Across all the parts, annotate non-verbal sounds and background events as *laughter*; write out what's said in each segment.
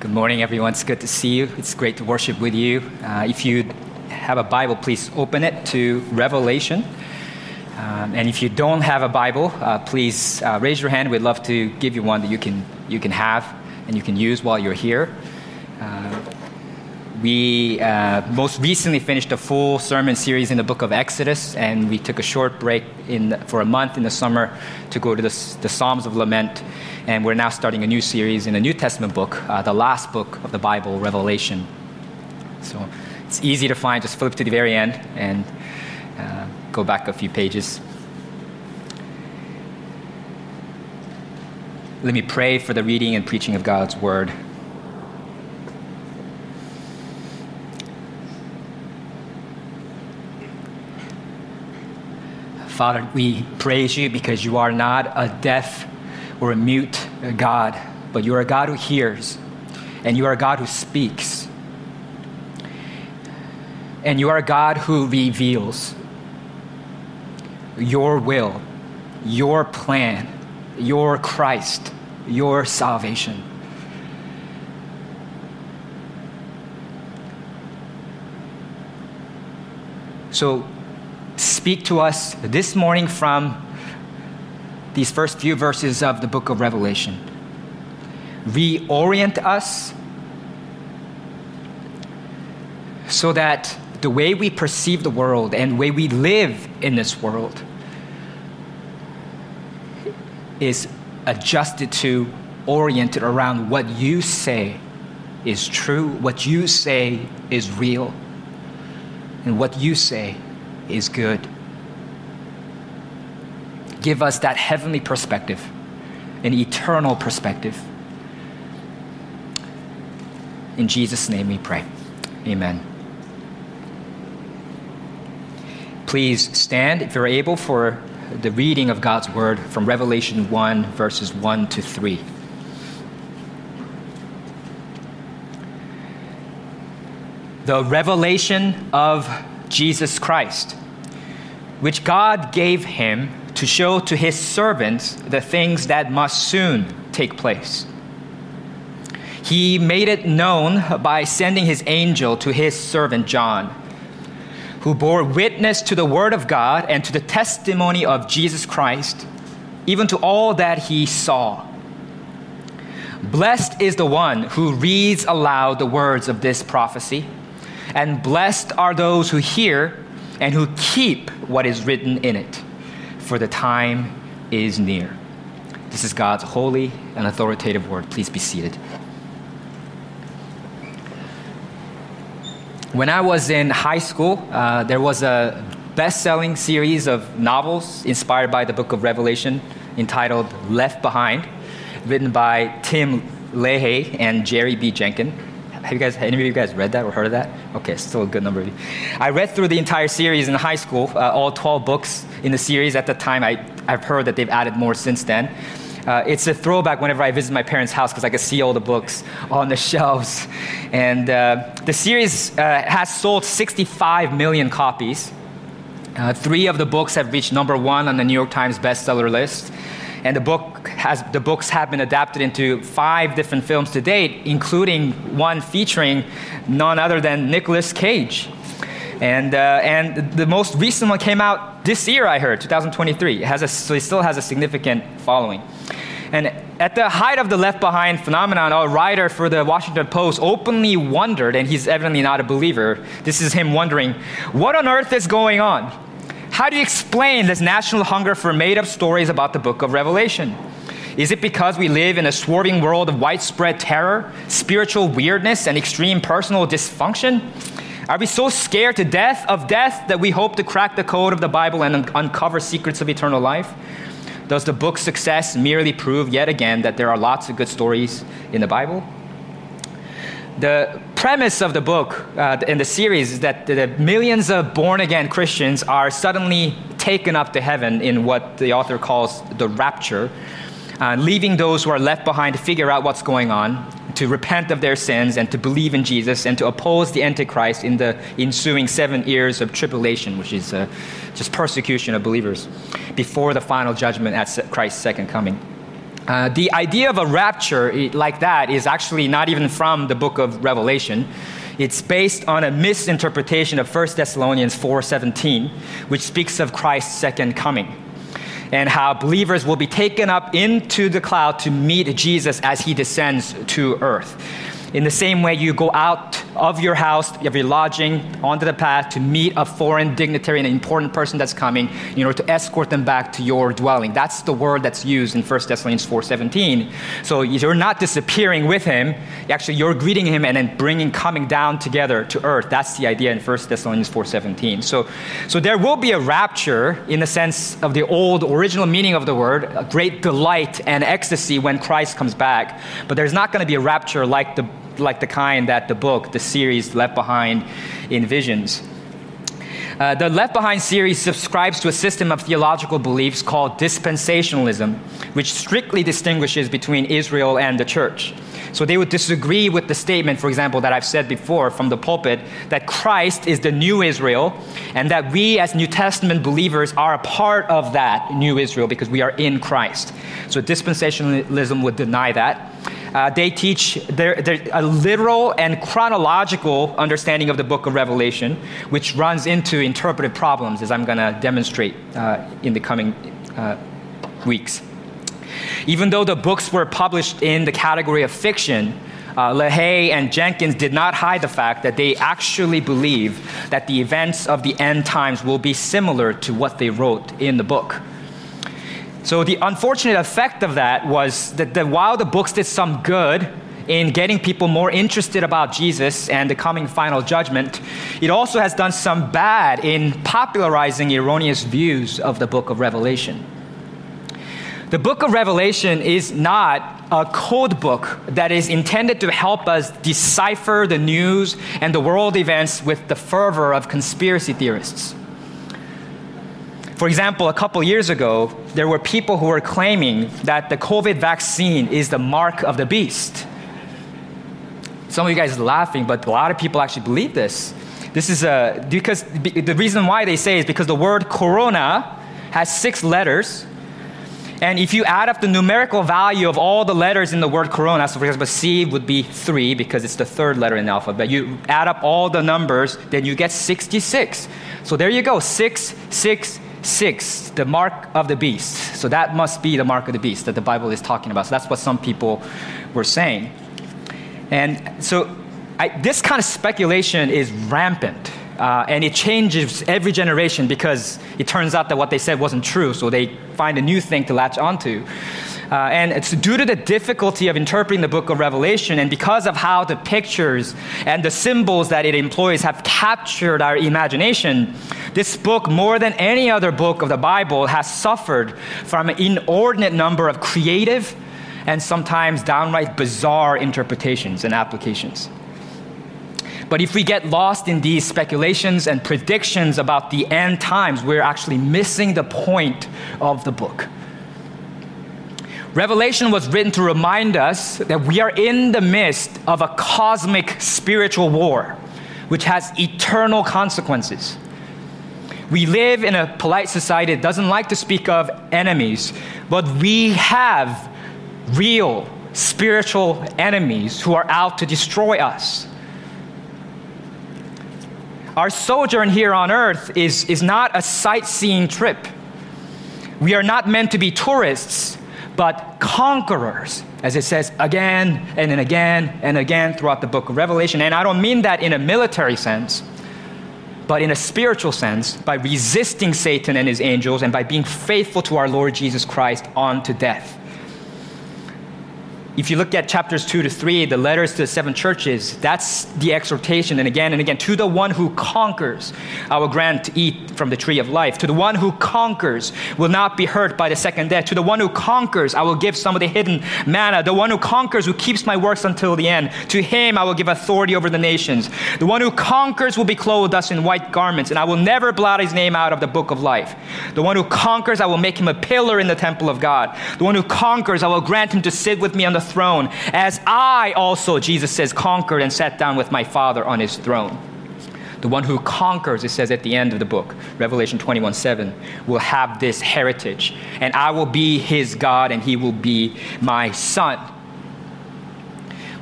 Good morning, everyone. It's good to see you. It's great to worship with you. Uh, if you have a Bible, please open it to Revelation. Um, and if you don't have a Bible, uh, please uh, raise your hand. We'd love to give you one that you can, you can have and you can use while you're here. We uh, most recently finished a full sermon series in the book of Exodus, and we took a short break in for a month in the summer to go to the, the Psalms of Lament and we're now starting a new series in the New Testament book, uh, the last book of the Bible, Revelation. So it's easy to find, just flip to the very end and uh, go back a few pages. Let me pray for the reading and preaching of God's word. Father, we praise you because you are not a deaf or a mute God, but you are a God who hears, and you are a God who speaks. And you are a God who reveals your will, your plan, your Christ, your salvation. So, speak to us this morning from these first few verses of the book of Revelation. Reorient us so that the way we perceive the world and the way we live in this world is adjusted to, oriented around what you say is true, what you say is real, and what you say is good give us that heavenly perspective, an eternal perspective. In Jesus' name we pray. Amen. Please stand, if you're able, for the reading of God's word from Revelation 1, verses 1 to 3. The revelation of Jesus Christ, which God gave him to show to his servants the things that must soon take place. He made it known by sending his angel to his servant John, who bore witness to the word of God and to the testimony of Jesus Christ, even to all that he saw. Blessed is the one who reads aloud the words of this prophecy, and blessed are those who hear and who keep what is written in it for the time is near. This is God's holy and authoritative word. Please be seated. When I was in high school, uh, there was a best selling series of novels inspired by the book of Revelation entitled Left Behind, written by Tim LaHaye and Jerry B. Jenkins. Have you guys, any of you guys read that or heard of that? Okay, still a good number of you. I read through the entire series in high school, uh, all 12 books in the series. At the time, I, I've heard that they've added more since then. Uh, it's a throwback whenever I visit my parents' house because I can see all the books *laughs* on the shelves. And uh, the series uh, has sold 65 million copies. Uh, three of the books have reached number one on the New York Times bestseller list. And the, book has, the books have been adapted into five different films to date, including one featuring none other than Nicolas Cage. And, uh, and the most recent one came out this year, I heard, 2023. It has a, so it still has a significant following. And at the height of the Left Behind phenomenon, a writer for the Washington Post openly wondered, and he's evidently not a believer, this is him wondering, what on earth is going on? How do you explain this national hunger for made up stories about the book of Revelation? Is it because we live in a swarming world of widespread terror, spiritual weirdness, and extreme personal dysfunction? Are we so scared to death of death that we hope to crack the code of the Bible and un- uncover secrets of eternal life? Does the book's success merely prove yet again that there are lots of good stories in the Bible? The premise of the book uh, in the series is that the millions of born again Christians are suddenly taken up to heaven in what the author calls the rapture, uh, leaving those who are left behind to figure out what's going on, to repent of their sins, and to believe in Jesus, and to oppose the Antichrist in the ensuing seven years of tribulation, which is uh, just persecution of believers, before the final judgment at Christ's second coming. Uh, the idea of a rapture like that is actually not even from the book of Revelation. It's based on a misinterpretation of 1 Thessalonians 4:17, which speaks of Christ's second coming and how believers will be taken up into the cloud to meet Jesus as he descends to earth. In the same way, you go out of your house, of your lodging, onto the path to meet a foreign dignitary and an important person that's coming in order to escort them back to your dwelling. That's the word that's used in 1 Thessalonians 4.17. So you're not disappearing with him. Actually, you're greeting him and then bringing, coming down together to earth. That's the idea in 1 Thessalonians 4.17. So, so there will be a rapture in the sense of the old original meaning of the word, a great delight and ecstasy when Christ comes back. But there's not going to be a rapture like the like the kind that the book, the series Left Behind envisions. Uh, the Left Behind series subscribes to a system of theological beliefs called dispensationalism, which strictly distinguishes between Israel and the church. So they would disagree with the statement, for example, that I've said before from the pulpit, that Christ is the new Israel, and that we as New Testament believers are a part of that new Israel because we are in Christ. So dispensationalism would deny that. Uh, they teach their, their, a literal and chronological understanding of the book of Revelation, which runs into interpretive problems, as I'm going to demonstrate uh, in the coming uh, weeks. Even though the books were published in the category of fiction, uh, LaHaye and Jenkins did not hide the fact that they actually believe that the events of the end times will be similar to what they wrote in the book. So the unfortunate effect of that was that, while the books did some good in getting people more interested about Jesus and the coming final judgment, it also has done some bad in popularizing erroneous views of the book of Revelation. The book of Revelation is not a code book that is intended to help us decipher the news and the world events with the fervor of conspiracy theorists. For example, a couple years ago, there were people who were claiming that the COVID vaccine is the mark of the beast. Some of you guys are laughing, but a lot of people actually believe this. This is a, because the reason why they say is because the word corona has six letters. And if you add up the numerical value of all the letters in the word corona, so for example, C would be three because it's the third letter in the alphabet. You add up all the numbers, then you get 66. So there you go, six, six, six, the mark of the beast. So that must be the mark of the beast that the Bible is talking about. So that's what some people were saying. And so I, this kind of speculation is rampant. Uh, and it changes every generation because it turns out that what they said wasn't true, so they find a new thing to latch onto. Uh, and it's due to the difficulty of interpreting the book of Revelation and because of how the pictures and the symbols that it employs have captured our imagination, this book, more than any other book of the Bible, has suffered from an inordinate number of creative and sometimes downright bizarre interpretations and applications. But if we get lost in these speculations and predictions about the end times, we're actually missing the point of the book. Revelation was written to remind us that we are in the midst of a cosmic spiritual war, which has eternal consequences. We live in a polite society that doesn't like to speak of enemies, but we have real spiritual enemies who are out to destroy us. Our sojourn here on earth is, is not a sightseeing trip. We are not meant to be tourists but conquerors, as it says again and again and again throughout the book of Revelation. And I don't mean that in a military sense, but in a spiritual sense, by resisting Satan and his angels and by being faithful to our Lord Jesus Christ unto death. If you look at chapters 2 to 3, the letters to the seven churches, that's the exhortation. And again and again, to the one who conquers, I will grant to eat from the tree of life. To the one who conquers will not be hurt by the second death. To the one who conquers, I will give some of the hidden manna. The one who conquers, who keeps my works until the end. To him I will give authority over the nations. The one who conquers will be clothed thus in white garments, and I will never blot his name out of the book of life. The one who conquers, I will make him a pillar in the temple of God. The one who conquers, I will grant him to sit with me on the throne, as I also, Jesus says, conquered and sat down with my Father on his throne. The one who conquers, it says at the end of the book, Revelation 21 7, will have this heritage. And I will be his God, and he will be my son.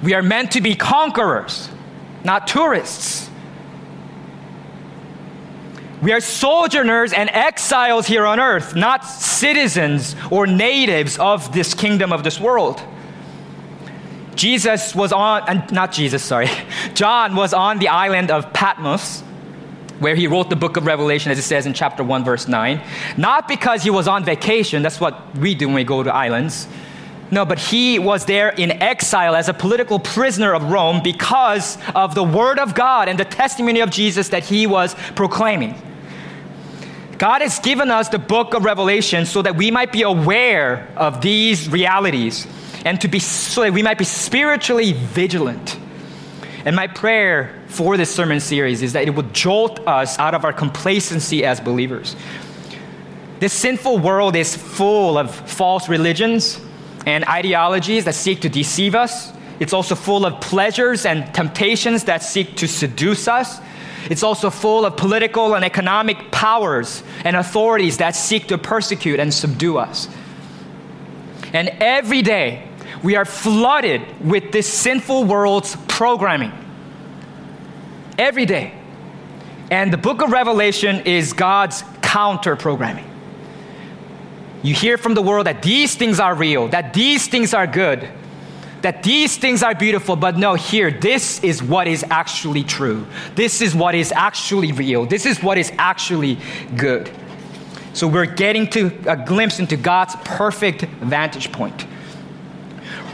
We are meant to be conquerors, not tourists. We are sojourners and exiles here on earth, not citizens or natives of this kingdom of this world. Jesus was on, and not Jesus, sorry, *laughs* John was on the island of Patmos, where he wrote the book of Revelation, as it says in chapter 1, verse 9. Not because he was on vacation, that's what we do when we go to islands. No, but he was there in exile as a political prisoner of Rome because of the word of God and the testimony of Jesus that he was proclaiming. God has given us the book of Revelation so that we might be aware of these realities and to be so that we might be spiritually vigilant. And my prayer for this sermon series is that it would jolt us out of our complacency as believers. This sinful world is full of false religions and ideologies that seek to deceive us. It's also full of pleasures and temptations that seek to seduce us. It's also full of political and economic powers and authorities that seek to persecute and subdue us. And every day, we are flooded with this sinful world's programming every day. And the book of Revelation is God's counter programming. You hear from the world that these things are real, that these things are good, that these things are beautiful, but no, here, this is what is actually true. This is what is actually real. This is what is actually good. So we're getting to a glimpse into God's perfect vantage point.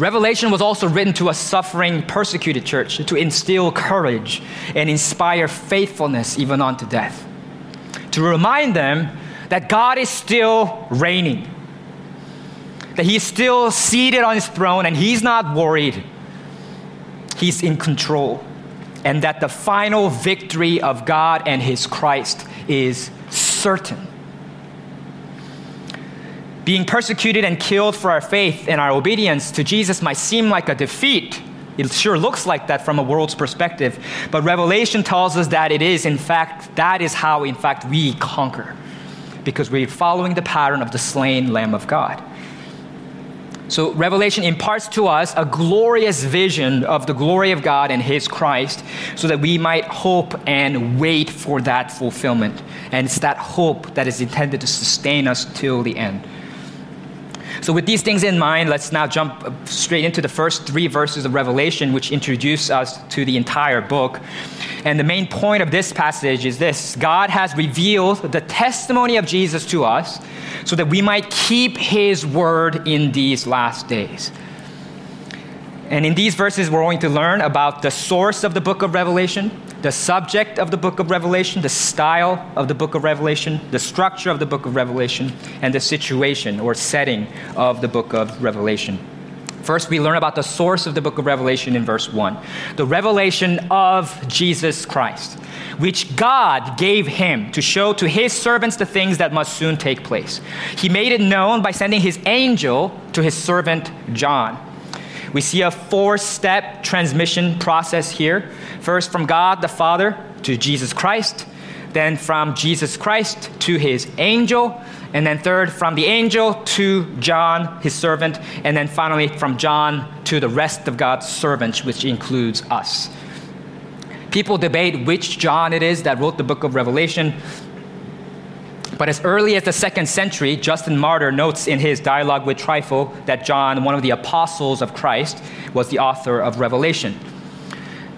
Revelation was also written to a suffering, persecuted church to instill courage and inspire faithfulness even unto death. To remind them that God is still reigning, that He's still seated on His throne and He's not worried, He's in control, and that the final victory of God and His Christ is certain being persecuted and killed for our faith and our obedience to Jesus might seem like a defeat. It sure looks like that from a world's perspective. But Revelation tells us that it is, in fact, that is how, in fact, we conquer. Because we're following the pattern of the slain Lamb of God. So, Revelation imparts to us a glorious vision of the glory of God and His Christ so that we might hope and wait for that fulfillment. And it's that hope that is intended to sustain us till the end. So, with these things in mind, let's now jump uh, straight into the first three verses of Revelation, which introduce us to the entire book. And the main point of this passage is this God has revealed the testimony of Jesus to us so that we might keep his word in these last days. And in these verses, we're going to learn about the source of the book of Revelation, the subject of the book of Revelation, the style of the book of Revelation, the structure of the book of Revelation, and the situation or setting of the book of Revelation. First, we learn about the source of the book of Revelation in verse 1 the revelation of Jesus Christ, which God gave him to show to his servants the things that must soon take place. He made it known by sending his angel to his servant John we see a four step transmission process here. First, from God the Father to Jesus Christ, then from Jesus Christ to his angel, and then third, from the angel to John, his servant, and then finally from John to the rest of God's servants, which includes us. People debate which John it is that wrote the book of Revelation. But as early as the second century, Justin Martyr notes in his dialogue with Trypho that John, one of the apostles of Christ, was the author of Revelation.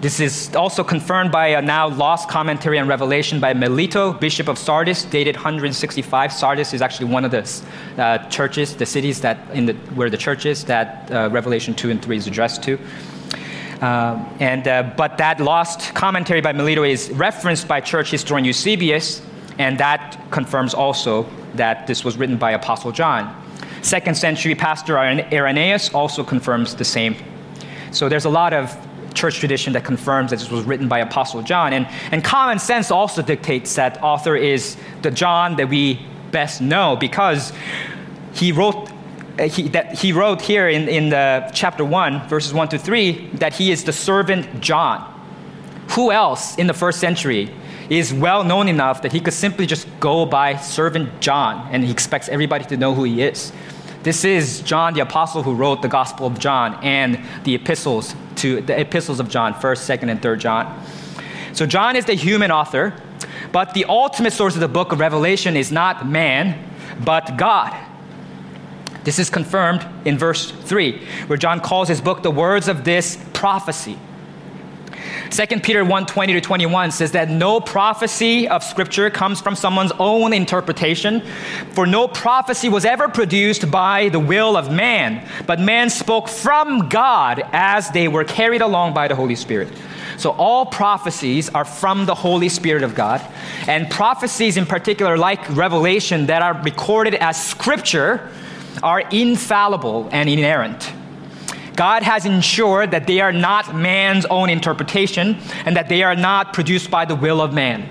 This is also confirmed by a now lost commentary on Revelation by Melito, Bishop of Sardis, dated 165. Sardis is actually one of the uh, churches, the cities that in the, where the church is that uh, Revelation 2 and 3 is addressed to. Uh, and, uh, but that lost commentary by Melito is referenced by church historian Eusebius and that confirms also that this was written by Apostle John. Second century pastor Irenaeus also confirms the same. So there's a lot of church tradition that confirms that this was written by Apostle John. And, and common sense also dictates that author is the John that we best know because he wrote, uh, he, that he wrote here in, in the chapter 1, verses 1 to 3, that he is the servant John. Who else in the first century is well known enough that he could simply just go by servant John and he expects everybody to know who he is. This is John the apostle who wrote the Gospel of John and the epistles to the epistles of John, 1st, 2nd and 3rd John. So John is the human author, but the ultimate source of the book of Revelation is not man, but God. This is confirmed in verse 3, where John calls his book the words of this prophecy. 2 Peter 1 20 to 21 says that no prophecy of Scripture comes from someone's own interpretation, for no prophecy was ever produced by the will of man, but man spoke from God as they were carried along by the Holy Spirit. So, all prophecies are from the Holy Spirit of God, and prophecies in particular, like Revelation, that are recorded as Scripture, are infallible and inerrant. God has ensured that they are not man's own interpretation and that they are not produced by the will of man.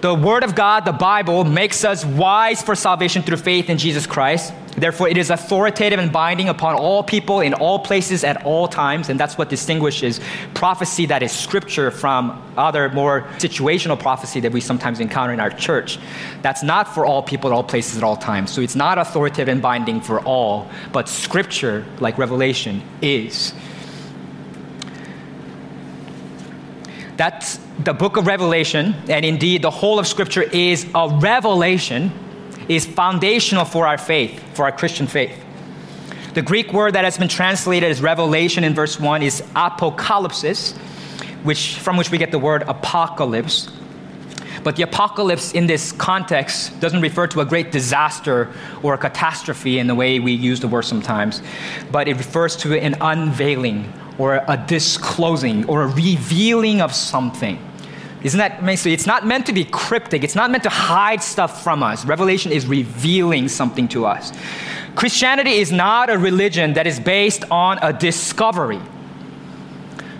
The Word of God, the Bible, makes us wise for salvation through faith in Jesus Christ. Therefore, it is authoritative and binding upon all people in all places at all times, and that's what distinguishes prophecy that is scripture from other more situational prophecy that we sometimes encounter in our church. That's not for all people at all places at all times. So it's not authoritative and binding for all, but scripture, like Revelation, is. That's the book of Revelation, and indeed the whole of Scripture is a revelation, is foundational for our faith, for our Christian faith. The Greek word that has been translated as revelation in verse 1 is apocalypsis, which, from which we get the word apocalypse. But the apocalypse in this context doesn't refer to a great disaster or a catastrophe in the way we use the word sometimes, but it refers to an unveiling or a disclosing or a revealing of something. Isn't that amazing? It's not meant to be cryptic. It's not meant to hide stuff from us. Revelation is revealing something to us. Christianity is not a religion that is based on a discovery,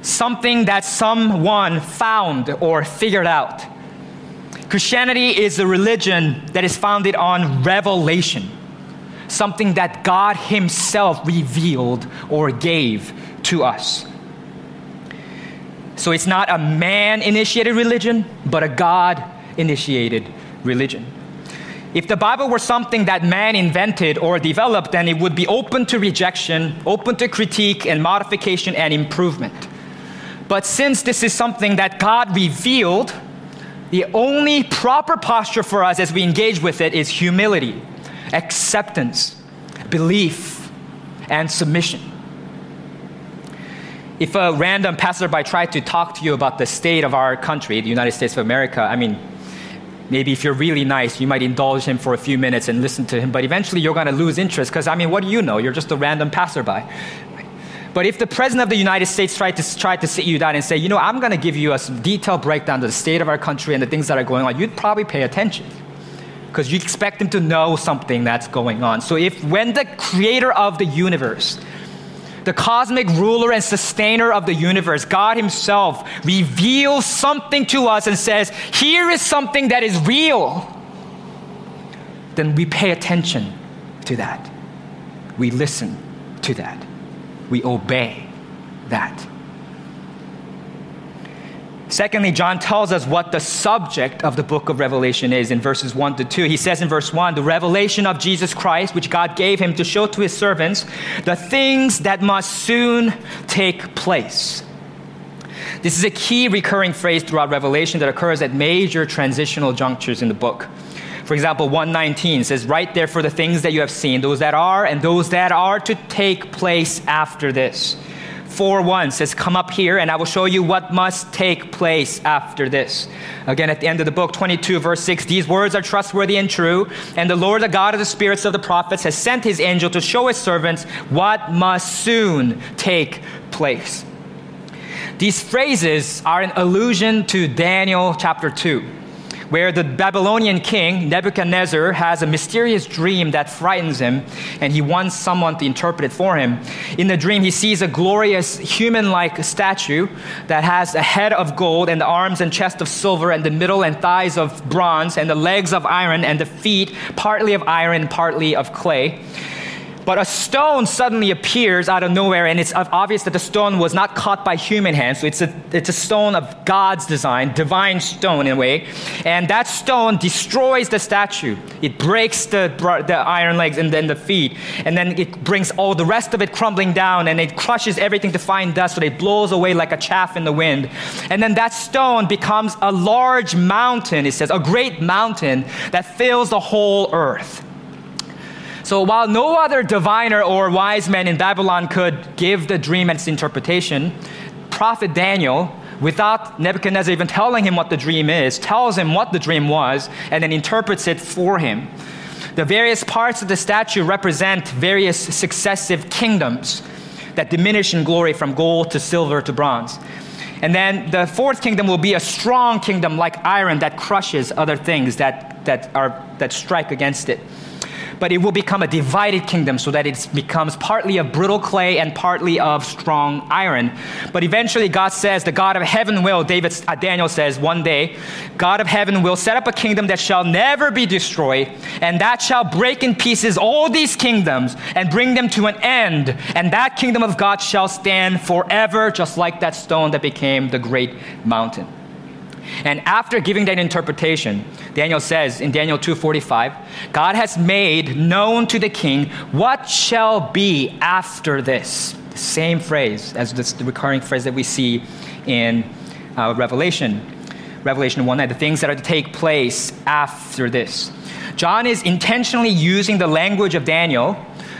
something that someone found or figured out. Christianity is a religion that is founded on revelation, something that God Himself revealed or gave to us. So it's not a man initiated religion, but a God initiated religion. If the Bible were something that man invented or developed, then it would be open to rejection, open to critique and modification and improvement. But since this is something that God revealed, the only proper posture for us as we engage with it is humility, acceptance, belief, and submission if a random passerby tried to talk to you about the state of our country, the United States of America, I mean, maybe if you're really nice, you might indulge him for a few minutes and listen to him, but eventually you're going to lose interest because, I mean, what do you know? You're just a random passerby. But if the President of the United States tried to, tried to sit you down and say, you know, I'm going to give you a detailed breakdown of the state of our country and the things that are going on, you'd probably pay attention because you expect him to know something that's going on. So if when the creator of the universe the cosmic ruler and sustainer of the universe, God Himself, reveals something to us and says, Here is something that is real, then we pay attention to that. We listen to that. We obey that. Secondly, John tells us what the subject of the book of Revelation is in verses 1 to 2. He says in verse 1 the revelation of Jesus Christ, which God gave him to show to his servants the things that must soon take place. This is a key recurring phrase throughout Revelation that occurs at major transitional junctures in the book. For example, 119 says, Right there for the things that you have seen, those that are and those that are to take place after this. 4 1 says, Come up here and I will show you what must take place after this. Again, at the end of the book, 22, verse 6, these words are trustworthy and true. And the Lord, the God of the spirits of the prophets, has sent his angel to show his servants what must soon take place. These phrases are an allusion to Daniel chapter 2 where the Babylonian king, Nebuchadnezzar, has a mysterious dream that frightens him, and he wants someone to interpret it for him. In the dream, he sees a glorious human like statue that has a head of gold, and the arms and chest of silver, and the middle and thighs of bronze, and the legs of iron, and the feet partly of iron, partly of clay. But a stone suddenly appears out of nowhere, and it's obvious that the stone was not caught by human hands. So it's a, it's a stone of God's design, divine stone in a way. And that stone destroys the statue. It breaks the, the iron legs and then the feet. And then it brings all the rest of it crumbling down, and it crushes everything to fine dust, so it blows away like a chaff in the wind. And then that stone becomes a large mountain, it says, a great mountain that fills the whole earth. So while no other diviner or wise man in Babylon could give the dream and its interpretation, prophet Daniel, without Nebuchadnezzar even telling him what the dream is, tells him what the dream was and then interprets it for him. The various parts of the statue represent various successive kingdoms that diminish in glory from gold to silver to bronze. And then the fourth kingdom will be a strong kingdom like iron that crushes other things that, that, are, that strike against it but it will become a divided kingdom so that it becomes partly of brittle clay and partly of strong iron. But eventually, God says, the God of heaven will, David, uh, Daniel says, one day, God of heaven will set up a kingdom that shall never be destroyed, and that shall break in pieces all these kingdoms and bring them to an end. And that kingdom of God shall stand forever, just like that stone that became the great mountain. And after giving that interpretation, Daniel says in Daniel 2:45, God has made known to the king what shall be after this. The same phrase as this, the recurring phrase that we see in uh, Revelation. Revelation 1 the things that are to take place after this. John is intentionally using the language of Daniel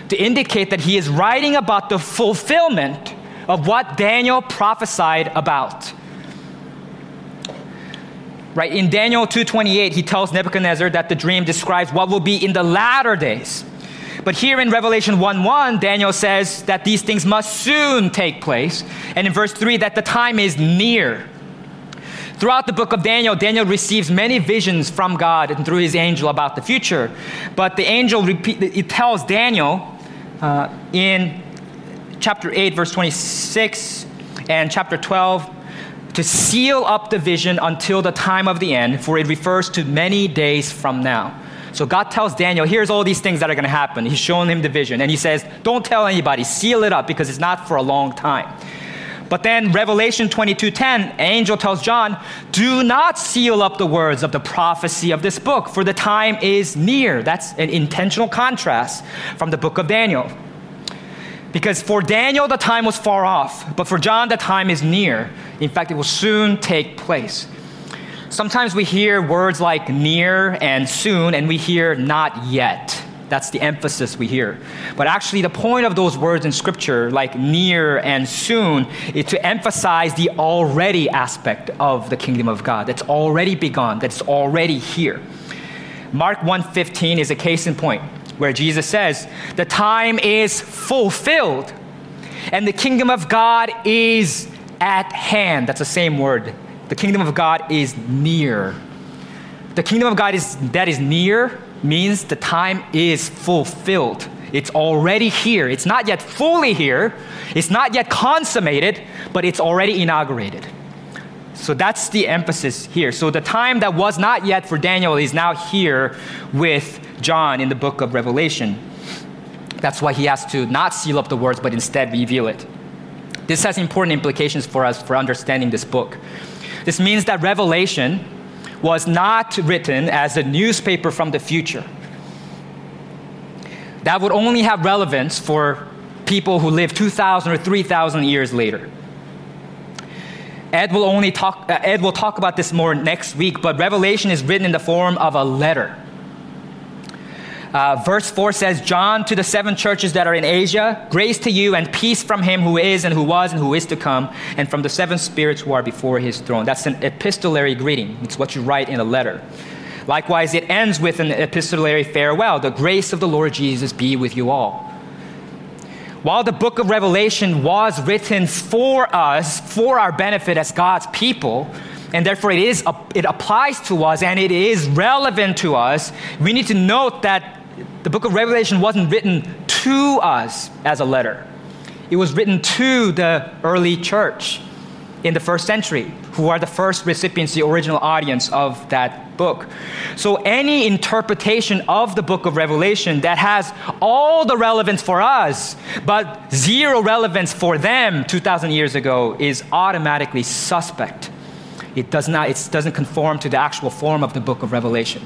to indicate that he is writing about the fulfillment of what Daniel prophesied about right? In daniel 2.28 he tells nebuchadnezzar that the dream describes what will be in the latter days. But here in revelation 1.1 daniel says that these things must soon take place. And in verse 3 that the time is near. Throughout the book of daniel daniel receives many visions from god and through his angel about the future. But the angel repeat, it tells daniel uh, in chapter 8 verse 26 and chapter 12 to seal up the vision until the time of the end, for it refers to many days from now. So God tells Daniel, here's all these things that are going to happen. He's showing him the vision. And he says, don't tell anybody, seal it up because it's not for a long time. But then Revelation 22:10, angel tells John, "Do not seal up the words of the prophecy of this book, for the time is near." That's an intentional contrast from the book of Daniel. Because for Daniel, the time was far off, but for John, the time is near. In fact, it will soon take place. Sometimes we hear words like near and soon, and we hear not yet. That's the emphasis we hear. But actually, the point of those words in Scripture, like near and soon, is to emphasize the already aspect of the kingdom of God. That's already begun, that's already here. Mark 1:15 is a case in point where Jesus says, The time is fulfilled and the kingdom of God is at hand. That's the same word. The kingdom of God is near. The kingdom of God is that is near means the time is fulfilled. It's already here. It's not yet fully here. It's not yet consummated, but it's already inaugurated. So that's the emphasis here. So the time that was not yet for Daniel is now here with John in the book of Revelation. That's why he has to not seal up the words, but instead reveal it. This has important implications for us for understanding this book. This means that Revelation was not written as a newspaper from the future. That would only have relevance for people who live 2,000 or 3,000 years later. Ed will only talk, uh, Ed will talk about this more next week, but Revelation is written in the form of a letter. Uh, verse 4 says, John to the seven churches that are in Asia, grace to you and peace from him who is and who was and who is to come, and from the seven spirits who are before his throne. That's an epistolary greeting. It's what you write in a letter. Likewise, it ends with an epistolary farewell. The grace of the Lord Jesus be with you all. While the book of Revelation was written for us, for our benefit as God's people, and therefore it, is, it applies to us and it is relevant to us, we need to note that the book of Revelation wasn't written to us as a letter, it was written to the early church. in the first century, who are the first recipients, the original audience of that book. So, any interpretation of the book of Revelation that has all the relevance for us, but zero relevance for them 2,000 years ago, is automatically suspect. It, does not, it doesn't conform to the actual form of the book of Revelation.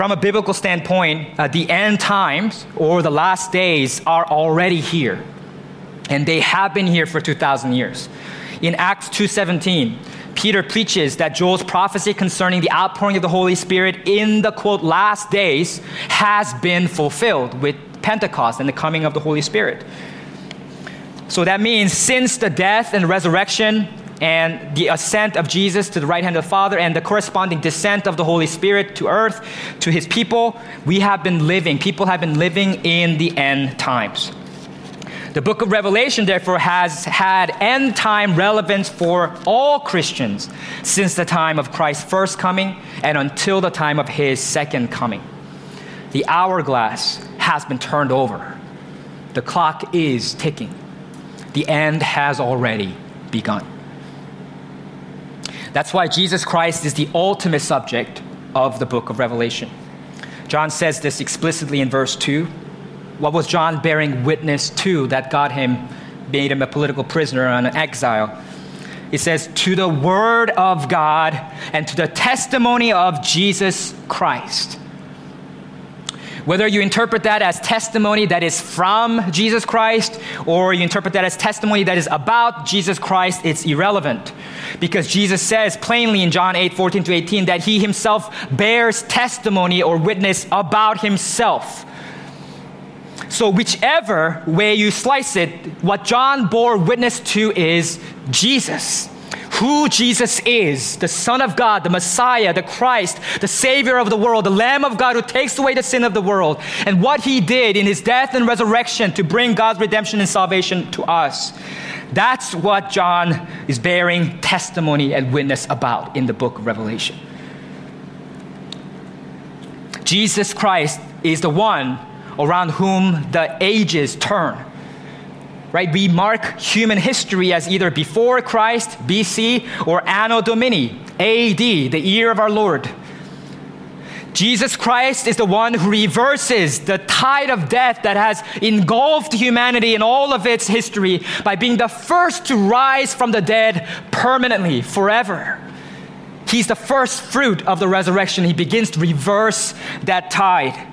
From a biblical standpoint, uh, the end times or the last days are already here. And they have been here for 2,000 years. In Acts 2:17, Peter preaches that Joel's prophecy concerning the outpouring of the Holy Spirit in the quote last days has been fulfilled with Pentecost and the coming of the Holy Spirit. So that means since the death and resurrection and the ascent of Jesus to the right hand of the Father and the corresponding descent of the Holy Spirit to earth, to his people, we have been living, people have been living in the end times. The book of Revelation, therefore, has had end time relevance for all Christians since the time of Christ's first coming and until the time of his second coming. The hourglass has been turned over, the clock is ticking, the end has already begun. That's why Jesus Christ is the ultimate subject of the book of Revelation. John says this explicitly in verse 2 what was John bearing witness to that got him, made him a political prisoner and an exile? It says, to the word of God and to the testimony of Jesus Christ. Whether you interpret that as testimony that is from Jesus Christ or you interpret that as testimony that is about Jesus Christ, it's irrelevant. Because Jesus says plainly in John 8 14 to 18 that he himself bears testimony or witness about himself. So, whichever way you slice it, what John bore witness to is Jesus. Who Jesus is, the Son of God, the Messiah, the Christ, the Savior of the world, the Lamb of God who takes away the sin of the world, and what he did in his death and resurrection to bring God's redemption and salvation to us. That's what John is bearing testimony and witness about in the book of Revelation. Jesus Christ is the one around whom the ages turn. Right? We mark human history as either before Christ, BC, or Anno Domini, AD, the year of our Lord. Jesus Christ is the one who reverses the tide of death that has engulfed humanity in all of its history by being the first to rise from the dead permanently, forever. He's the first fruit of the resurrection. He begins to reverse that tide.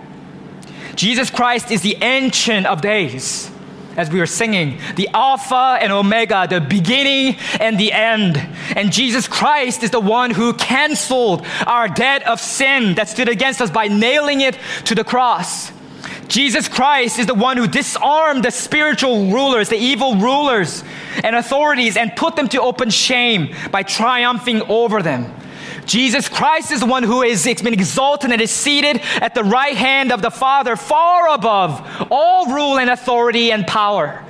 Jesus Christ is the ancient of days, as we were singing, the Alpha and Omega, the beginning and the end. And Jesus Christ is the one who canceled our debt of sin that stood against us by nailing it to the cross. Jesus Christ is the one who disarmed the spiritual rulers, the evil rulers and authorities, and put them to open shame by triumphing over them. Jesus Christ is the one who is been exalted and is seated at the right hand of the Father, far above all rule and authority and power.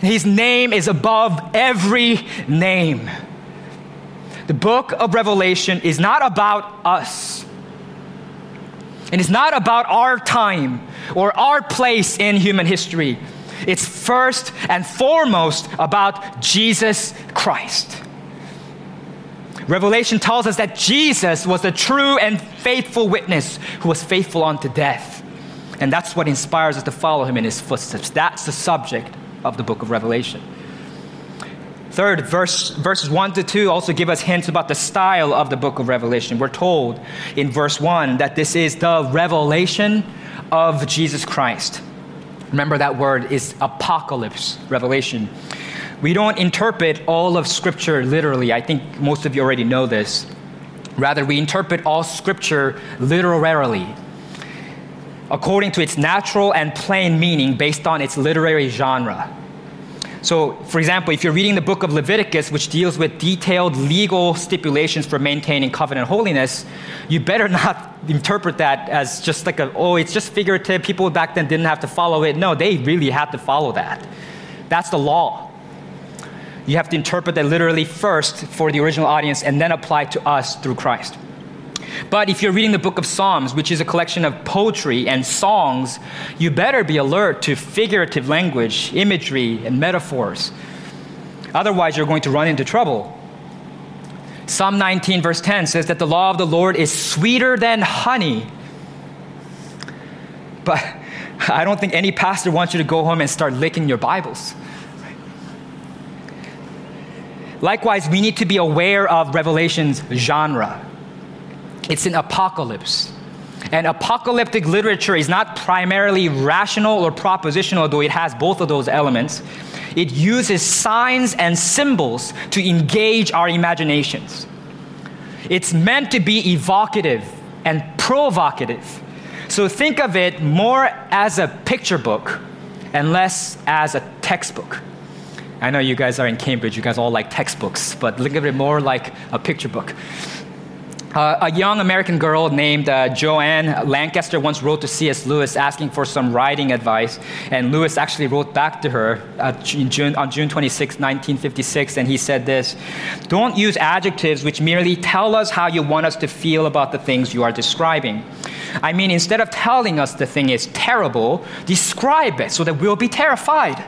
His name is above every name. The book of Revelation is not about us. And It is not about our time or our place in human history. It's first and foremost about Jesus Christ. Revelation tells us that Jesus was the true and faithful witness who was faithful unto death. And that's what inspires us to follow him in his footsteps. That's the subject of the book of Revelation. Third, verse, verses 1 to 2 also give us hints about the style of the book of Revelation. We're told in verse 1 that this is the revelation of Jesus Christ. Remember, that word is apocalypse, revelation. We don't interpret all of Scripture literally. I think most of you already know this. Rather, we interpret all Scripture literarily, according to its natural and plain meaning based on its literary genre. So, for example, if you're reading the book of Leviticus, which deals with detailed legal stipulations for maintaining covenant holiness, you better *laughs* not interpret that as just like a, oh, it's just figurative. People back then didn't have to follow it. No, they really had to follow that. That's the law. You have to interpret that literally first for the original audience and then apply to us through Christ. But if you're reading the book of Psalms, which is a collection of poetry and songs, you better be alert to figurative language, imagery, and metaphors. Otherwise, you're going to run into trouble. Psalm 19, verse 10 says that the law of the Lord is sweeter than honey. But *laughs* I don't think any pastor wants you to go home and start licking your Bibles. Likewise, we need to be aware of Revelation's genre. It's an apocalypse. And apocalyptic literature is not primarily rational or propositional, though it has both of those elements. It uses signs and symbols to engage our imaginations. It's meant to be evocative and provocative. So think of it more as a picture book and less as a textbook. I know you guys are in Cambridge, you guys all like textbooks, but look at it more like a picture book. Uh, a young American girl named uh, Joanne Lancaster once wrote to C.S. Lewis asking for some writing advice, and Lewis actually wrote back to her uh, June, on June 26, 1956, and he said this Don't use adjectives which merely tell us how you want us to feel about the things you are describing. I mean, instead of telling us the thing is terrible, describe it so that we'll be terrified.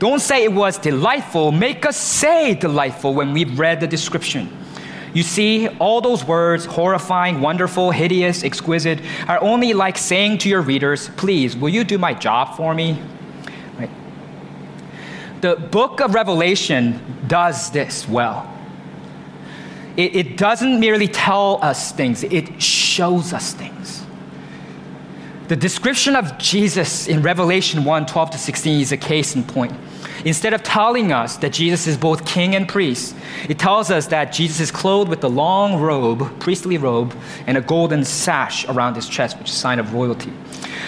Don't say it was delightful, make us say delightful when we've read the description. You see, all those words, horrifying, wonderful, hideous, exquisite, are only like saying to your readers, please, will you do my job for me? Right? The book of Revelation does this well. It, it doesn't merely tell us things, it shows us things. The description of Jesus in Revelation 1 12 to 16 is a case in point. Instead of telling us that Jesus is both king and priest, it tells us that Jesus is clothed with a long robe, priestly robe, and a golden sash around his chest, which is a sign of royalty.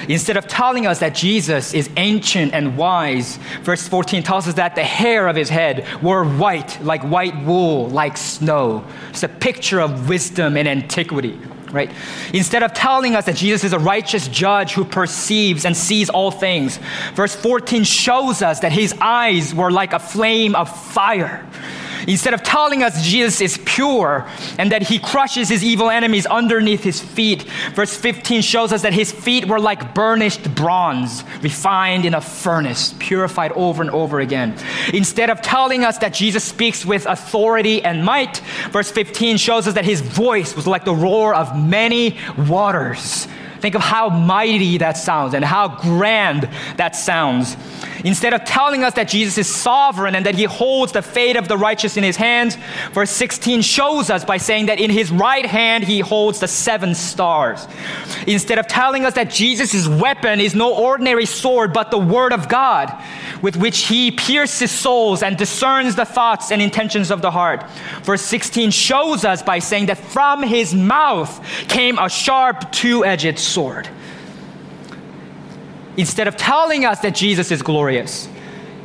Instead of telling us that Jesus is ancient and wise, verse 14 tells us that the hair of his head were white, like white wool, like snow. It's a picture of wisdom and antiquity right? Instead of telling us that Jesus is a righteous judge who perceives and sees all things, verse 14 shows us that his eyes were like a flame of fire. Instead of telling us Jesus is pure and that he crushes his evil enemies underneath his feet, verse 15 shows us that his feet were like burnished bronze, refined in a furnace, purified over and over again. Instead of telling us that Jesus speaks with authority and might, verse 15 shows us that his voice was like the roar of many waters. Think of how mighty that sounds and how grand that sounds. Instead of telling us that Jesus is sovereign and that he holds the fate of the righteous in his hands, verse 16 shows us by saying that in his right hand he holds the seven stars. Instead of telling us that Jesus' weapon is no ordinary sword but the word of God, with which he pierces souls and discerns the thoughts and intentions of the heart. Verse 16 shows us by saying that from his mouth came a sharp two edged sword. Instead of telling us that Jesus is glorious,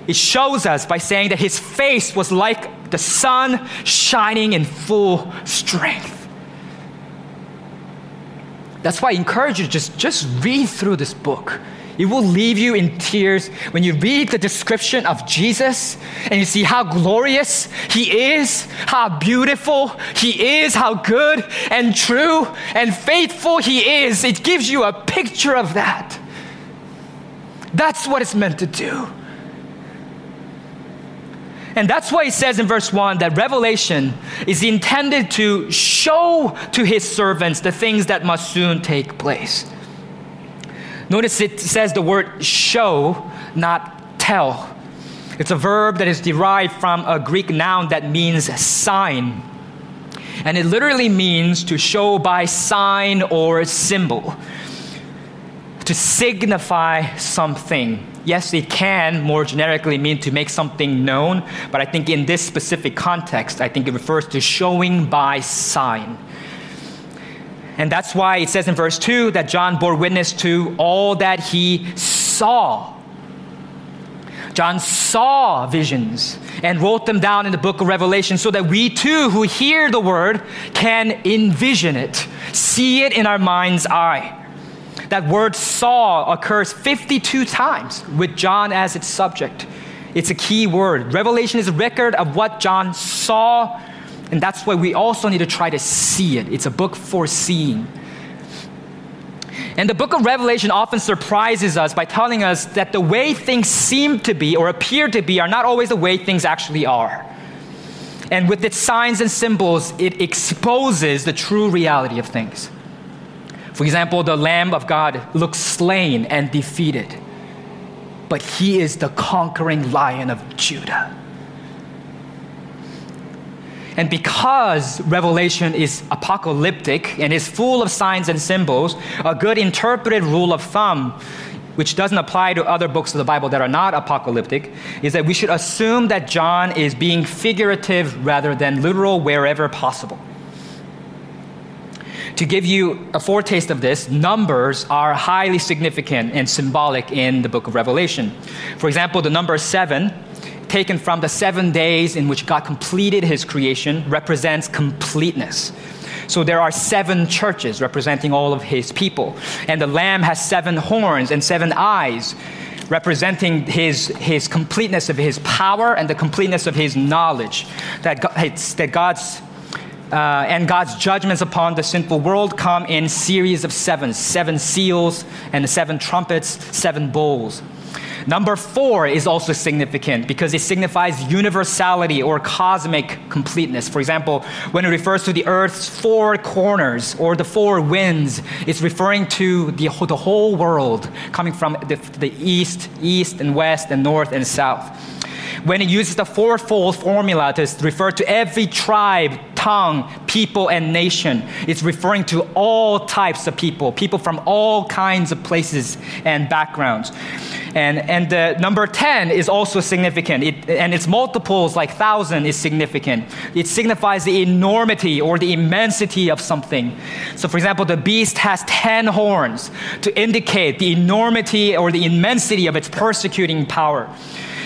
it shows us by saying that his face was like the sun shining in full strength. That's why I encourage you to just, just read through this book. It will leave you in tears when you read the description of Jesus and you see how glorious He is, how beautiful He is, how good and true and faithful He is. It gives you a picture of that. That's what it's meant to do. And that's why he says in verse 1 that revelation is intended to show to his servants the things that must soon take place. Notice it says the word show, not tell. It's a verb that is derived from a Greek noun that means sign. And it literally means to show by sign or symbol, to signify something. Yes, it can more generically mean to make something known, but I think in this specific context, I think it refers to showing by sign. And that's why it says in verse 2 that John bore witness to all that he saw. John saw visions and wrote them down in the book of Revelation so that we too, who hear the word, can envision it, see it in our mind's eye. That word saw occurs 52 times with John as its subject. It's a key word. Revelation is a record of what John saw and that's why we also need to try to see it. It's a book for seeing. And the book of Revelation often surprises us by telling us that the way things seem to be or appear to be are not always the way things actually are. And with its signs and symbols, it exposes the true reality of things. For example, the Lamb of God looks slain and defeated, but he is the conquering lion of Judah. And because Revelation is apocalyptic and is full of signs and symbols, a good interpreted rule of thumb, which doesn't apply to other books of the Bible that are not apocalyptic, is that we should assume that John is being figurative rather than literal wherever possible. To give you a foretaste of this, numbers are highly significant and symbolic in the book of Revelation. For example, the number seven taken from the seven days in which God completed his creation, represents completeness. So there are seven churches representing all of his people. And the Lamb has seven horns and seven eyes, representing his, his completeness of his power and the completeness of his knowledge. That, that God's uh, and God's judgments upon the sinful world come in series of seven seven seals and seven trumpets, seven bowls. Number four is also significant because it signifies universality or cosmic completeness. For example, when it refers to the earth's four corners or the four winds, it's referring to the, the whole world coming from the, the east, east and west and north and south when it uses the fourfold formula to refer to every tribe, tongue, people, and nation, it's referring to all types of people, people from all kinds of places and backgrounds. And, and the number 10 is also significant, it, and its multiples, like thousand, is significant. It signifies the enormity or the immensity of something. So, for example, the beast has 10 horns to indicate the enormity or the immensity of its persecuting power.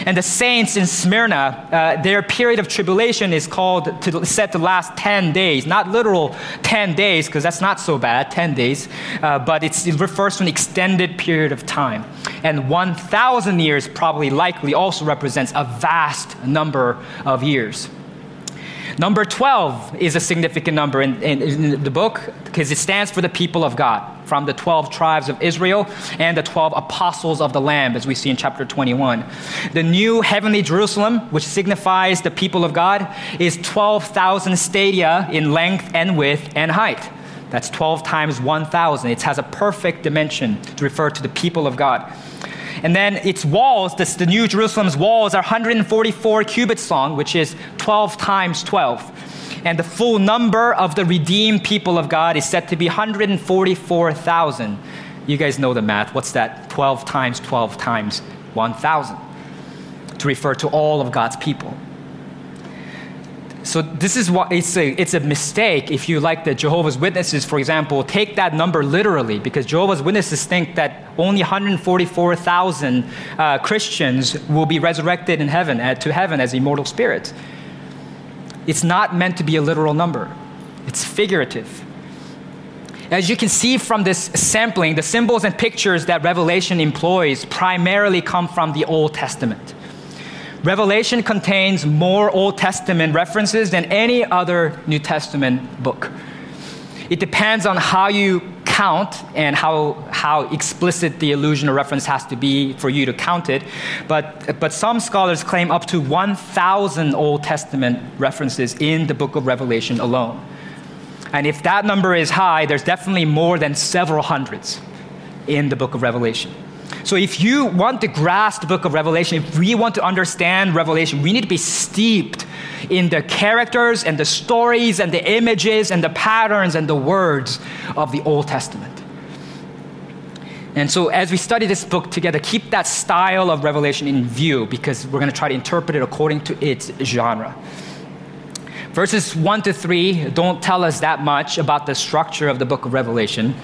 And the saints in Smyrna, uh, their period of tribulation is called to set to last 10 days. Not literal 10 days, because that's not so bad, 10 days, uh, but it refers to an extended period of time. And 1,000 years, probably likely, also represents a vast number of years. Number 12 is a significant number in, in, in the book because it stands for the people of God from the 12 tribes of Israel and the 12 apostles of the Lamb, as we see in chapter 21. The new heavenly Jerusalem, which signifies the people of God, is 12,000 stadia in length and width and height. That's 12 times 1,000. It has a perfect dimension to refer to the people of God. And then its walls, this, the New Jerusalem's walls, are 144 cubits long, which is 12 times 12. And the full number of the redeemed people of God is said to be 144,000. You guys know the math. What's that? 12 times 12 times 1,000 to refer to all of God's people. So this is what it's a, it's a mistake if you like the Jehovah's Witnesses, for example, take that number literally because Jehovah's Witnesses think that only 144,000 uh, Christians will be resurrected in heaven uh, to heaven as immortal spirits. It's not meant to be a literal number. It's figurative. As you can see from this sampling, the symbols and pictures that Revelation employs primarily come from the Old Testament. Revelation contains more Old Testament references than any other New Testament book. It depends on how you count and how, how explicit the allusion or reference has to be for you to count it. But, but some scholars claim up to 1,000 Old Testament references in the book of Revelation alone. And if that number is high, there's definitely more than several hundreds in the book of Revelation. So if you want to grasp the book of Revelation, if we want to understand Revelation, we need to be steeped in the characters and the stories and the images and the patterns and the words of the Old Testament. And so, as we study this book together, keep that style of revelation in view because we're going to try to interpret it according to its genre. Verses 1 to 3 don't tell us that much about the structure of the book of Revelation.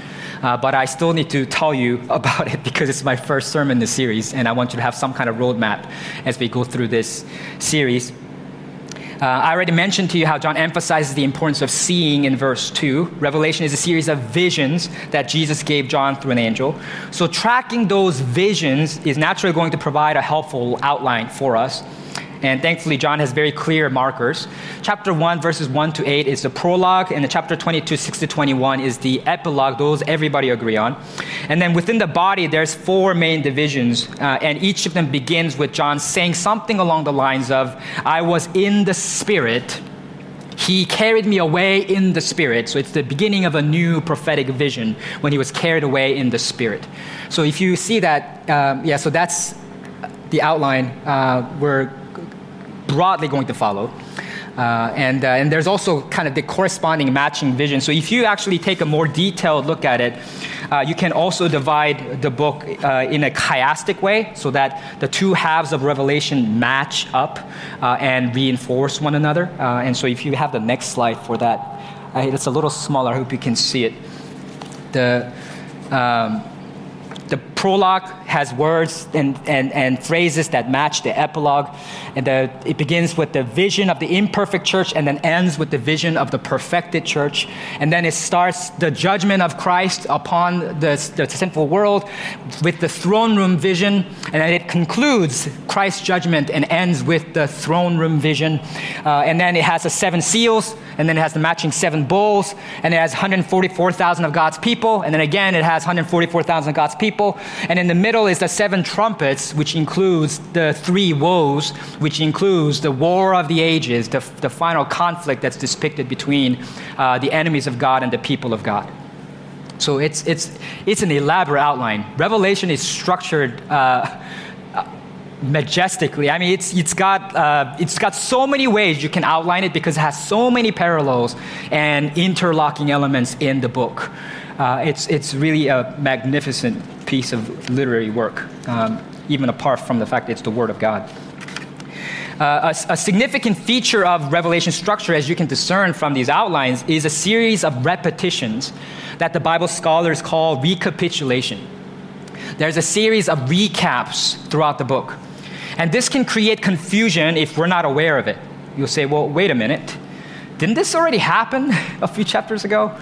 Uh, but I still need to tell you *laughs* about it because it's my first sermon in the series, and I want you to have some kind of roadmap as we go through this series. Uh, I already mentioned to you how John emphasizes the importance of seeing in verse 2. Revelation is a series of visions that Jesus gave John through an angel. So, tracking those visions is naturally going to provide a helpful outline for us. And thankfully, John has very clear markers. Chapter 1, verses 1 to 8 is the prologue, and the chapter 22, 6 to 21 is the epilogue. Those everybody agree on. And then within the body, there's four main divisions, uh, and each of them begins with John saying something along the lines of, I was in the Spirit. He carried me away in the Spirit. So it's the beginning of a new prophetic vision when he was carried away in the Spirit. So if you see that, um, yeah, so that's the outline. Uh, we're broadly going to follow. Uh, and, uh, and there's also kind of the corresponding matching vision. So if you actually take a more detailed look at it, uh, you can also divide the book uh, in a chiastic way so that the two halves of Revelation match up uh, and reinforce one another. Uh, and so if you have the next slide for that, it's a little smaller. I hope you can see it. The, um, the prologue has words and, and, and phrases that match the epilogue. And the, it begins with the vision of the imperfect church and then ends with the vision of the perfected church. And then it starts the judgment of Christ upon the, the sinful world with the throne room vision. And then it concludes Christ's judgment and ends with the throne room vision. Uh, and then it has the seven seals and then it has the matching seven bowls, and it has 144,000 of God's people, and then again it has 144,000 of God's people, and in the middle is the seven trumpets, which includes the three woes, which includes the war of the ages, the, the final conflict that's depicted between uh, the enemies of God and the people of God. So it's, it's, it's an elaborate outline. Revelation is structured. Uh, majestically. I mean, it's, it's, got, uh, it's got so many ways you can outline it because it has so many parallels and interlocking elements in the book. Uh, it's, it's really a magnificent piece of literary work, um, even apart from the fact it's the Word of God. Uh, a, a, significant feature of Revelation structure, as you can discern from these outlines, is a series of repetitions that the Bible scholars call recapitulation. There's a series of recaps throughout the book. And this can create confusion if we're not aware of it. You'll say, well, wait a minute. Didn't this already happen *laughs* a few chapters ago?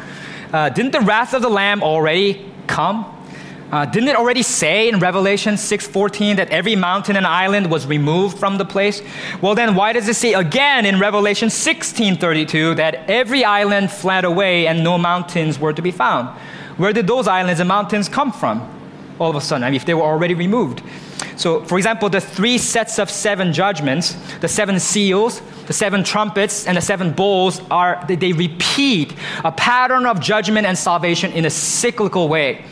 Uh, didn't the wrath of the Lamb already come? Uh, didn't it already say in Revelation 6:14 that every mountain and island was removed from the place? Well, then why does it say again in Revelation 16:32 that every island fled away and no mountains were to be found? Where did those islands and mountains come from? All of a sudden, I mean, if they were already removed. So, for example, the three sets of seven judgments, the seven seals, the seven trumpets, and the seven bowls are they, they repeat a pattern of judgment and salvation in a cyclical way.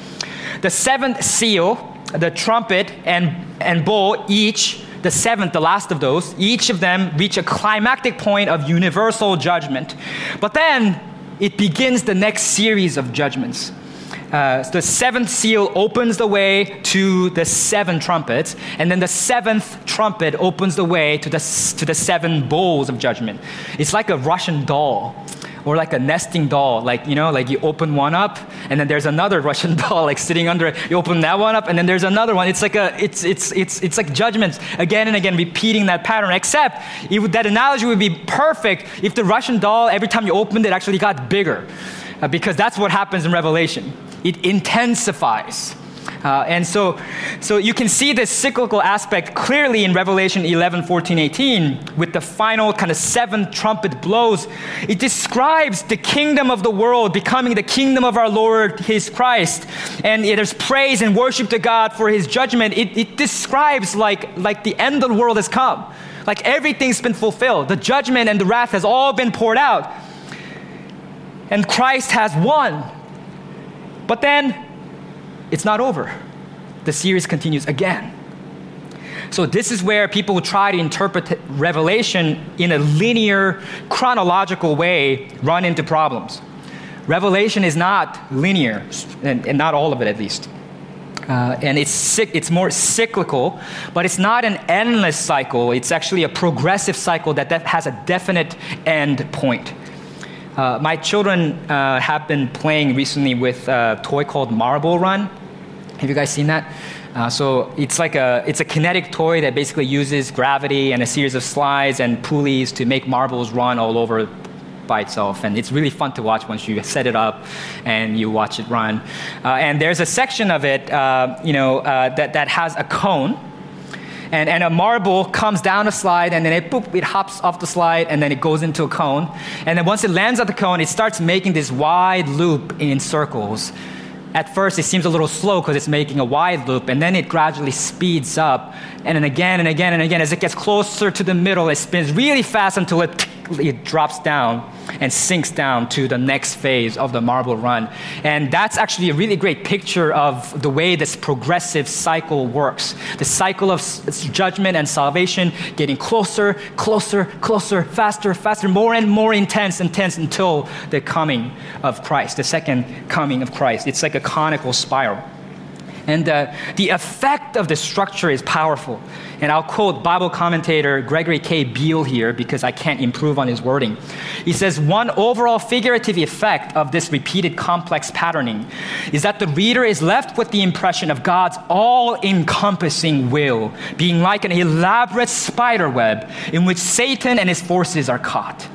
The seventh seal, the trumpet and, and bowl, each the seventh, the last of those, each of them reach a climactic point of universal judgment. But then it begins the next series of judgments. Uh, the seventh seal opens the way to the seven trumpets, and then the seventh trumpet opens the way to the, to the seven bowls of judgment. It's like a Russian doll or like a nesting doll. Like, you know, like you open one up and then there's another *laughs* Russian doll like sitting under it. You open that one up and then there's another one. It's like a, it's, it's, it's, it's like judgments again and again, repeating that pattern. Except would, that analogy would be perfect if the Russian doll, every time you opened it, actually got bigger. Uh, because that's what happens in Revelation it intensifies. Uh, and so, so you can see this cyclical aspect clearly in Revelation 11, 14, 18, with the final kind of seven trumpet blows. It describes the kingdom of the world becoming the kingdom of our Lord, His Christ. And there's praise and worship to God for His judgment. It, it describes like, like the end of the world has come. Like everything's been fulfilled. The judgment and the wrath has all been poured out. And Christ has won. But then it's not over. The series continues again. So, this is where people who try to interpret Revelation in a linear, chronological way run into problems. Revelation is not linear, and, and not all of it at least. Uh, and it's, it's more cyclical, but it's not an endless cycle. It's actually a progressive cycle that, that has a definite end point. Uh, my children uh, have been playing recently with a toy called Marble Run. Have you guys seen that? Uh, so it's like a it's a kinetic toy that basically uses gravity and a series of slides and pulleys to make marbles run all over by itself, and it's really fun to watch once you set it up and you watch it run. Uh, and there's a section of it, uh, you know, uh, that that has a cone And, and a marble comes down a slide and then it, boop, it hops off the slide and then it goes into a cone. And then once it lands at the cone, it starts making this wide loop in circles. At first, it seems a little slow because it's making a wide loop, and then it gradually speeds up. And then again and again and again, as it gets closer to the middle, it spins really fast until it it drops down and sinks down to the next phase of the marble run. And that's actually a really great picture of the way this progressive cycle works. The cycle of judgment and salvation getting closer, closer, closer, faster, faster, more and more intense, intense until the coming of Christ, the second coming of Christ. It's like a conical spiral. And uh, the effect of the structure is powerful. And I'll quote Bible commentator Gregory K. Beale here because I can't improve on his wording. He says, One overall figurative effect of this repeated complex patterning is that the reader is left with the impression of God's all encompassing will, being like an elaborate spider web in which Satan and his forces are caught.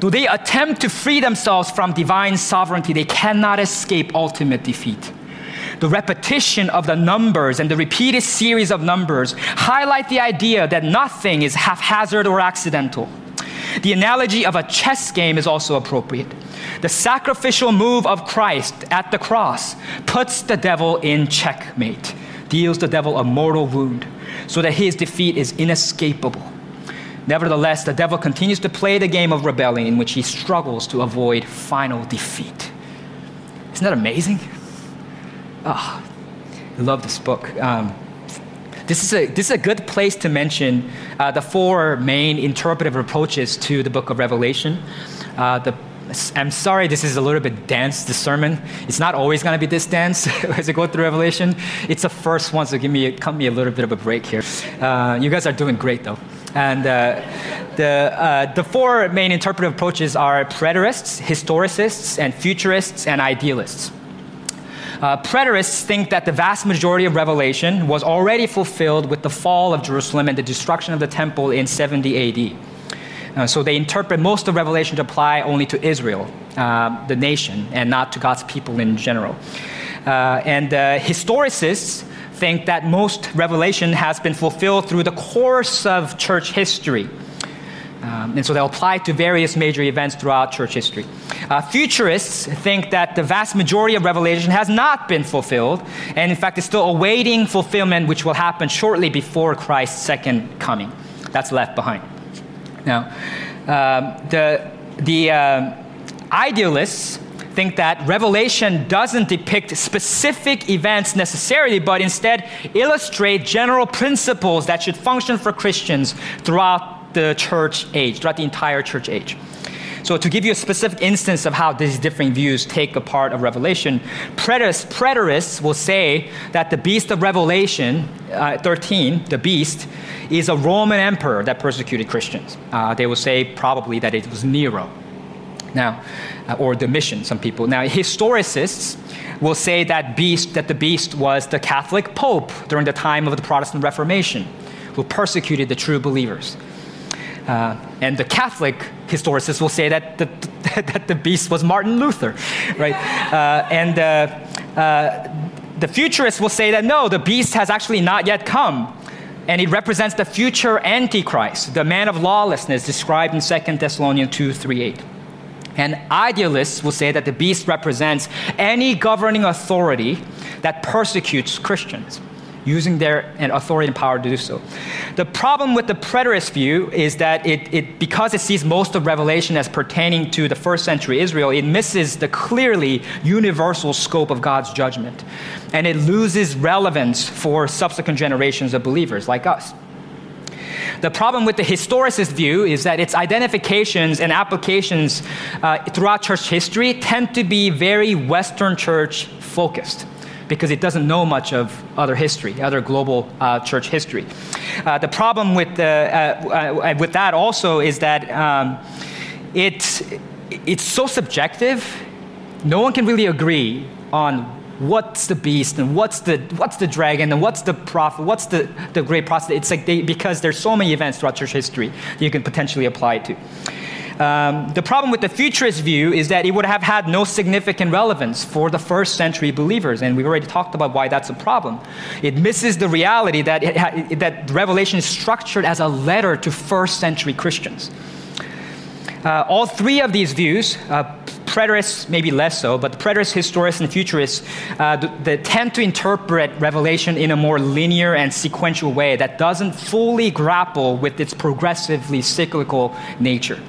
Though they attempt to free themselves from divine sovereignty, they cannot escape ultimate defeat the repetition of the numbers and the repeated series of numbers highlight the idea that nothing is haphazard or accidental. The analogy of a chess game is also appropriate. The sacrificial move of Christ at the cross puts the devil in checkmate, deals the devil a mortal wound, so that his defeat is inescapable. Nevertheless, the devil continues to play the game of rebellion in which he struggles to avoid final defeat. Isn't that amazing? Oh, I love this book. Um, this is, a, this is a good place to mention uh, the four main interpretive approaches to the book of Revelation. Uh, the, I'm sorry, this is a little bit dense, this sermon. It's not always going to be this dense *laughs* as I go through Revelation. It's the first one, so give me, cut me a little bit of a break here. Uh, you guys are doing great, though. And uh, the, uh, the four main interpretive approaches are preterists, historicists, and futurists, and idealists. Uh, preterists think that the vast majority of Revelation was already fulfilled with the fall of Jerusalem and the destruction of the temple in 70 AD. Uh, so they interpret most of Revelation to apply only to Israel, uh, the nation, and not to God's people in general. Uh, and uh, historicists think that most Revelation has been fulfilled through the course of church history. Um, and so they'll apply to various major events throughout church history. Uh, futurists think that the vast majority of Revelation has not been fulfilled, and in fact is still awaiting fulfillment, which will happen shortly before Christ's second coming. That's left behind. Now, um, the, the uh, idealists think that Revelation doesn't depict specific events necessarily, but instead illustrate general principles that should function for Christians throughout the church age, throughout the entire church age. So, to give you a specific instance of how these different views take a part of Revelation, preterists, preterists will say that the beast of Revelation uh, 13, the beast, is a Roman emperor that persecuted Christians. Uh, they will say probably that it was Nero. Now, uh, or Domitian, some people. Now, historicists will say that beast, that the beast was the Catholic Pope during the time of the Protestant Reformation, who persecuted the true believers. Uh, and the Catholic historicists will say that the, *laughs* that the beast was Martin Luther, right? *laughs* Uh, and uh, uh, the futurists will say that no, the beast has actually not yet come. And it represents the future Antichrist, the man of lawlessness described in 2 Thessalonians 2 3 8. And idealists will say that the beast represents any governing authority that persecutes Christians using their authority and power to do so. The problem with the preterist view is that it, it, because it sees most of Revelation as pertaining to the first century Israel, it misses the clearly universal scope of God's judgment. And it loses relevance for subsequent generations of believers like us. The problem with the historicist view is that its identifications and applications uh, throughout church history tend to be very Western church focused because it doesn't know much of other history, other global uh, church history. Uh, the problem with, the, uh, uh, with that also is that um, it, it's so subjective, no one can really agree on what's the beast and what's the, what's the dragon and what's the prophet, what's the, the great prophet. It's like they, because there's so many events throughout church history that you can potentially apply it to. Um, the problem with the futurist view is that it would have had no significant relevance for the first century believers, and we've already talked about why that's a problem. It misses the reality that, it, that Revelation is structured as a letter to first century Christians. Uh, all three of these views, uh, preterists maybe less so, but preterists, historists, and futurists, uh, they tend to interpret Revelation in a more linear and sequential way that doesn't fully grapple with its progressively cyclical nature.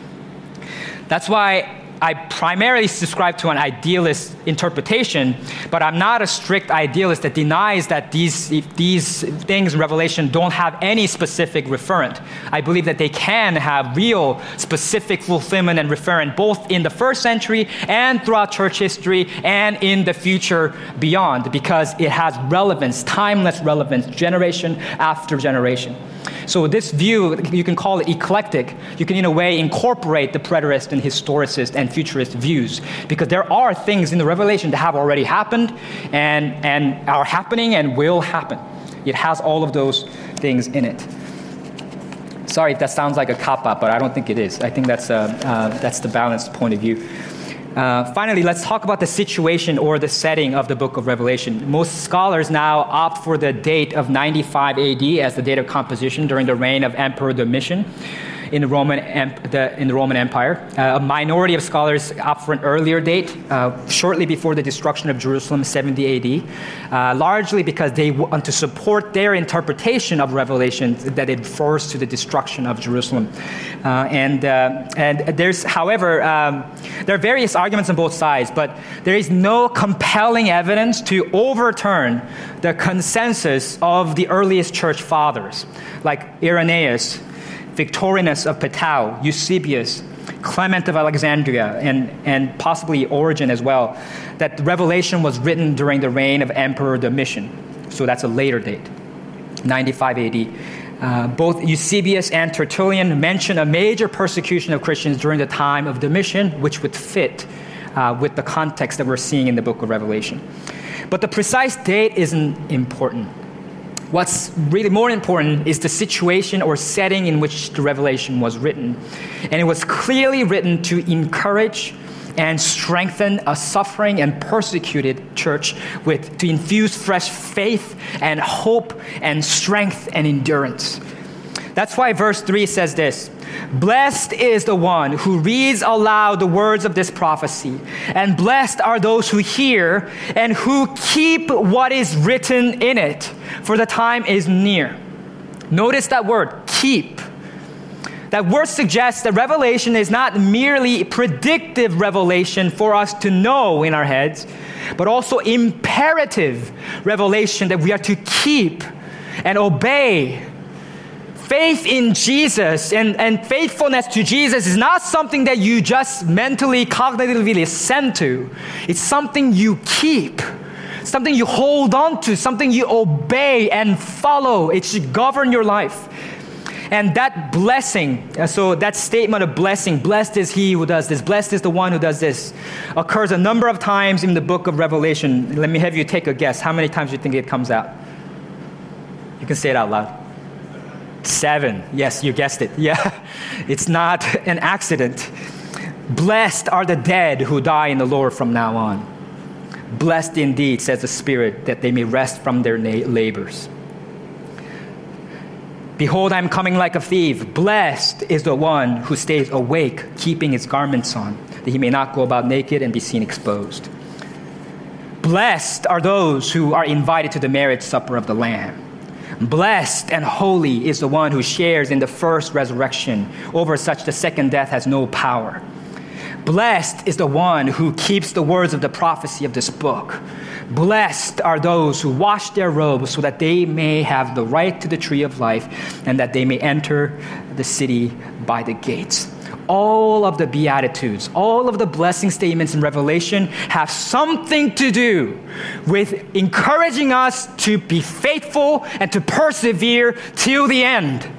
That's why I primarily subscribe to an idealist interpretation, but I'm not a strict idealist that denies that these, these things in Revelation don't have any specific referent. I believe that they can have real specific fulfillment and referent both in the first century and throughout church history and in the future beyond because it has relevance, timeless relevance, generation after generation. So this view, you can call it eclectic. You can, in a way, incorporate the preterist and historicist and futurist views because there are things in the Revelation that have already happened and, and are happening and will happen. It has all of those things in it. Sorry if that sounds like a cop out, but I don't think it is. I think that's, uh, uh, that's the balanced point of view. Uh, finally, let's talk about the situation or the setting of the book of Revelation. Most scholars now opt for the date of 95 AD as the date of composition during the reign of Emperor Domitian in the Roman, the, in the Roman Empire. Uh, a minority of scholars opt for an earlier date, uh, shortly before the destruction of Jerusalem, 70 AD, uh, largely because they want to support their interpretation of Revelation that it refers to the destruction of Jerusalem. And, and there's, however, um, there are various arguments on both sides, but there is no compelling evidence to overturn the consensus of the earliest church fathers, like Irenaeus, Victorinus of Pettau, Eusebius, Clement of Alexandria, and, and possibly Origen as well, that Revelation was written during the reign of Emperor Domitian. So that's a later date, 95 AD. Uh, both Eusebius and Tertullian mention a major persecution of Christians during the time of Domitian, which would fit uh, with the context that we're seeing in the book of Revelation. But the precise date isn't important. What's really more important is the situation or setting in which the revelation was written. And it was clearly written to encourage and strengthen a suffering and persecuted church with to infuse fresh faith and hope and strength and endurance. That's why verse 3 says this Blessed is the one who reads aloud the words of this prophecy, and blessed are those who hear and who keep what is written in it, for the time is near. Notice that word, keep. That word suggests that revelation is not merely predictive revelation for us to know in our heads, but also imperative revelation that we are to keep and obey faith in Jesus and, and faithfulness to Jesus is not something that you just mentally, cognitively assent to. It's something you keep, something you hold on to, something you obey and follow. It should govern your life. And that blessing, uh, so that statement of blessing, blessed is he who does this, blessed is the one who does this, occurs a number of times in the book of Revelation. Let me have you take a guess. How many times do you think it comes out? You can say it out loud. Seven. Yes, you guessed it. *laughs* Yeah, it's not an accident. Blessed are the dead who die in the Lord from now on. Blessed indeed, says the Spirit, that they may rest from their na- labors. Behold, I am coming like a thief. Blessed is the one who stays awake, keeping his garments on, that he may not go about naked and be seen exposed. Blessed are those who are invited to the marriage supper of the Lamb. Blessed and holy is the one who shares in the first resurrection. Over such, the second death has no power. Blessed is the one who keeps the words of the prophecy of this book. Blessed are those who wash their robes so that they may have the right to the tree of life and that they may enter the city by the gates all of the Beatitudes, all of the blessing statements in Revelation have something to do with encouraging us to be faithful and to persevere till the end.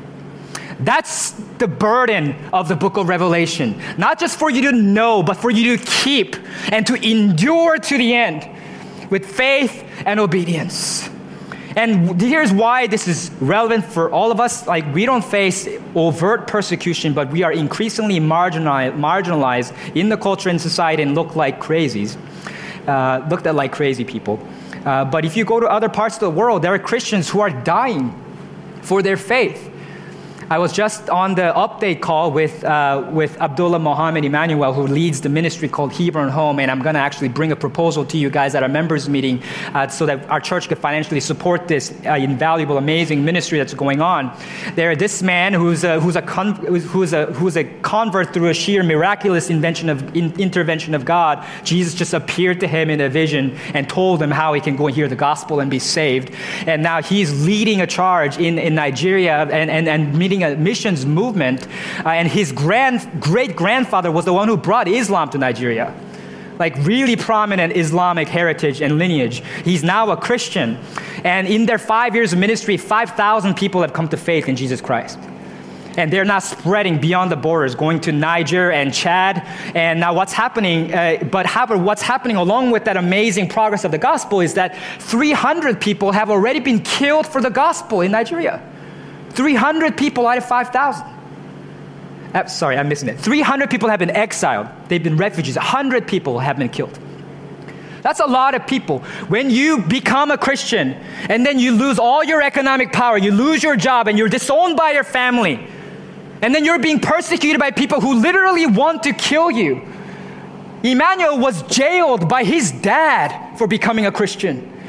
That's the burden of the book of Revelation. Not just for you to know, but for you to keep and to endure to the end with faith and obedience. And here's why this is relevant for all of us. Like, we don't face overt persecution, but we are increasingly marginalized in the culture and society and look like crazies, uh, looked at like crazy people. Uh, but if you go to other parts of the world, there are Christians who are dying for their faith. I was just on the update call with, uh, with Abdullah Mohammed Emmanuel, who leads the ministry called Hebron Home, and I'm going to actually bring a proposal to you guys at our members' meeting uh, so that our church could financially support this uh, invaluable, amazing ministry that's going on. There, this man who's a, who's, a con- who's, a, who's a convert through a sheer miraculous invention of, in, intervention of God, Jesus just appeared to him in a vision and told him how he can go and hear the gospel and be saved. And now he's leading a charge in, in Nigeria and, and, and meeting a missions movement, uh, and his grand, great grandfather was the one who brought Islam to Nigeria. Like, really prominent Islamic heritage and lineage. He's now a Christian. And in their five years of ministry, 5,000 people have come to faith in Jesus Christ and they're not spreading beyond the borders, going to Niger and Chad. And now, what's happening? Uh, but however, what's happening along with that amazing progress of the gospel is that 300 people have already been killed for the gospel in Nigeria. 300 people out of 5,000. Uh, sorry, I'm missing it. 300 people have been exiled. They've been refugees. 100 people have been killed. That's a lot of people. When you become a Christian and then you lose all your economic power, you lose your job, and you're disowned by your family, and then you're being persecuted by people who literally want to kill you. Emmanuel was jailed by his dad for becoming a Christian.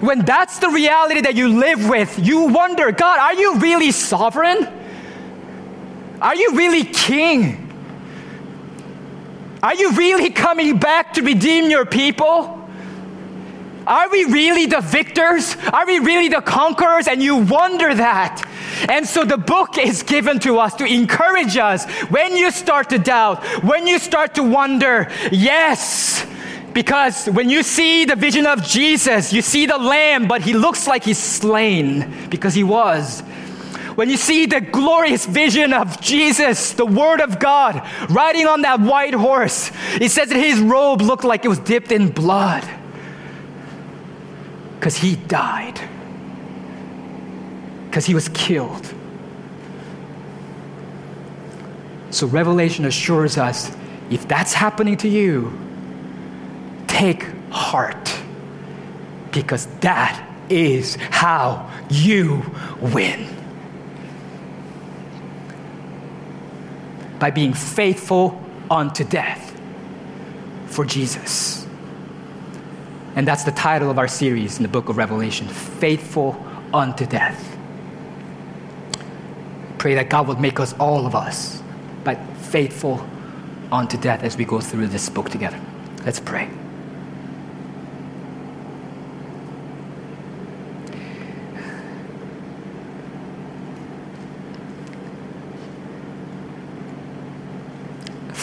When that's the reality that you live with, you wonder God, are you really sovereign? Are you really king? Are you really coming back to redeem your people? Are we really the victors? Are we really the conquerors? And you wonder that. And so the book is given to us to encourage us when you start to doubt, when you start to wonder, yes, because when you see the vision of Jesus, you see the lamb, but he looks like he's slain because he was. When you see the glorious vision of Jesus, the Word of God, riding on that white horse, it says that his robe looked like it was dipped in blood because he died, because he was killed. So, Revelation assures us if that's happening to you, take heart because that is how you win. By being faithful unto death for Jesus. And that's the title of our series in the book of Revelation Faithful unto Death. Pray that God would make us, all of us, but faithful unto death as we go through this book together. Let's pray.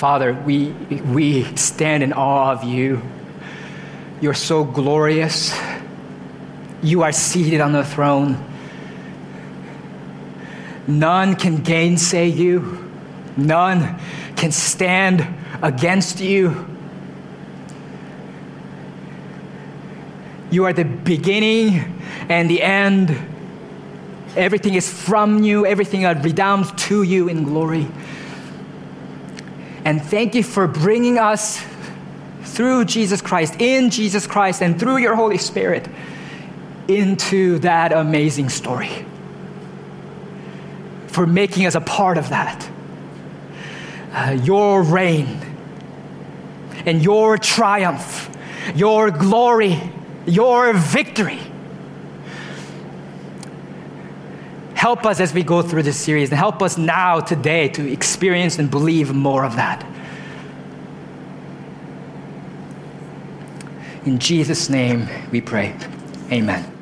Father, we, we stand in awe of you. You're so glorious. You are seated on the throne. None can gainsay you, none can stand against you. You are the beginning and the end. Everything is from you, everything redounds to you in glory. And thank you for bringing us through Jesus Christ, in Jesus Christ, and through your Holy Spirit into that amazing story. For making us a part of that. Uh, your reign and your triumph, your glory, your victory. Help us as we go through this series and help us now, today, to experience and believe more of that. In Jesus' name we pray. Amen.